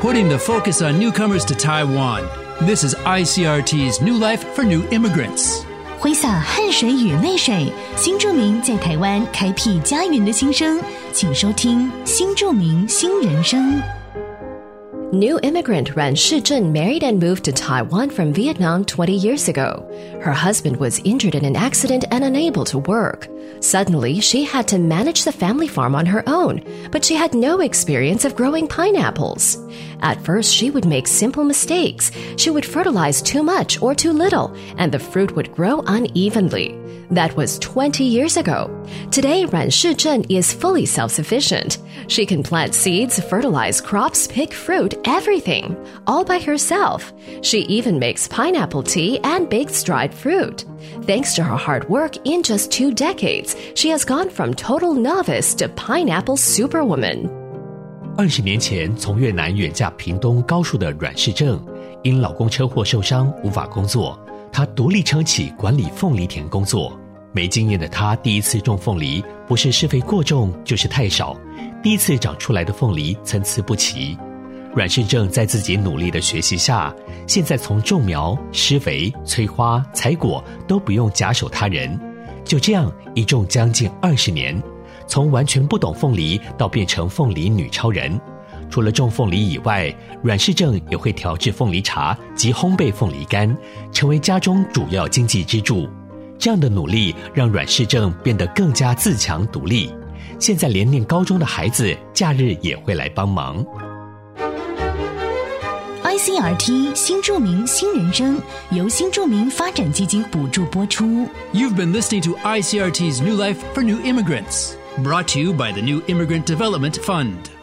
putting the focus on newcomers to Taiwan. This is ICRT's New Life for New Immigrants. 挥洒汗水与泪水，新住民在台湾开辟家园的心声，请收听《新住民新人生》。 New immigrant Ran Shizhen married and moved to Taiwan from Vietnam 20 years ago. Her husband was injured in an accident and unable to work. Suddenly, she had to manage the family farm on her own, but she had no experience of growing pineapples. At first, she would make simple mistakes. She would fertilize too much or too little, and the fruit would grow unevenly. That was 20 years ago. Today, Ran Shizhen is fully self-sufficient. She can plant seeds, fertilize crops, pick fruit, everything, all by herself. She even makes pineapple tea and bakes dried fruit. Thanks to her hard work, in just two decades, she has gone from total novice to pineapple superwoman. 二十年前从越南远嫁屏东高树的阮氏正，因老公车祸受伤无法工作， 她独立撑起管理凤梨田工作。没经验的她第一次种凤梨，不是施肥过重，就是太少。第一次长出来的凤梨参差不齐。阮氏正在自己努力的学习下，现在从种苗、施肥、催花、采果都不用假手他人，就这样一种将近二十年，从完全不懂凤梨到变成凤梨女超人。除了种凤梨以外，阮氏正也会调制凤梨茶及烘焙凤梨干，成为家中主要经济支柱。这样的努力让阮氏正变得更加自强独立。现在连念高中的孩子假日也会来帮忙。ICRT 新著名新人生由新著名发展基金补助播出。You've been listening to ICRT's New Life for New Immigrants, brought to you by the New Immigrant Development Fund.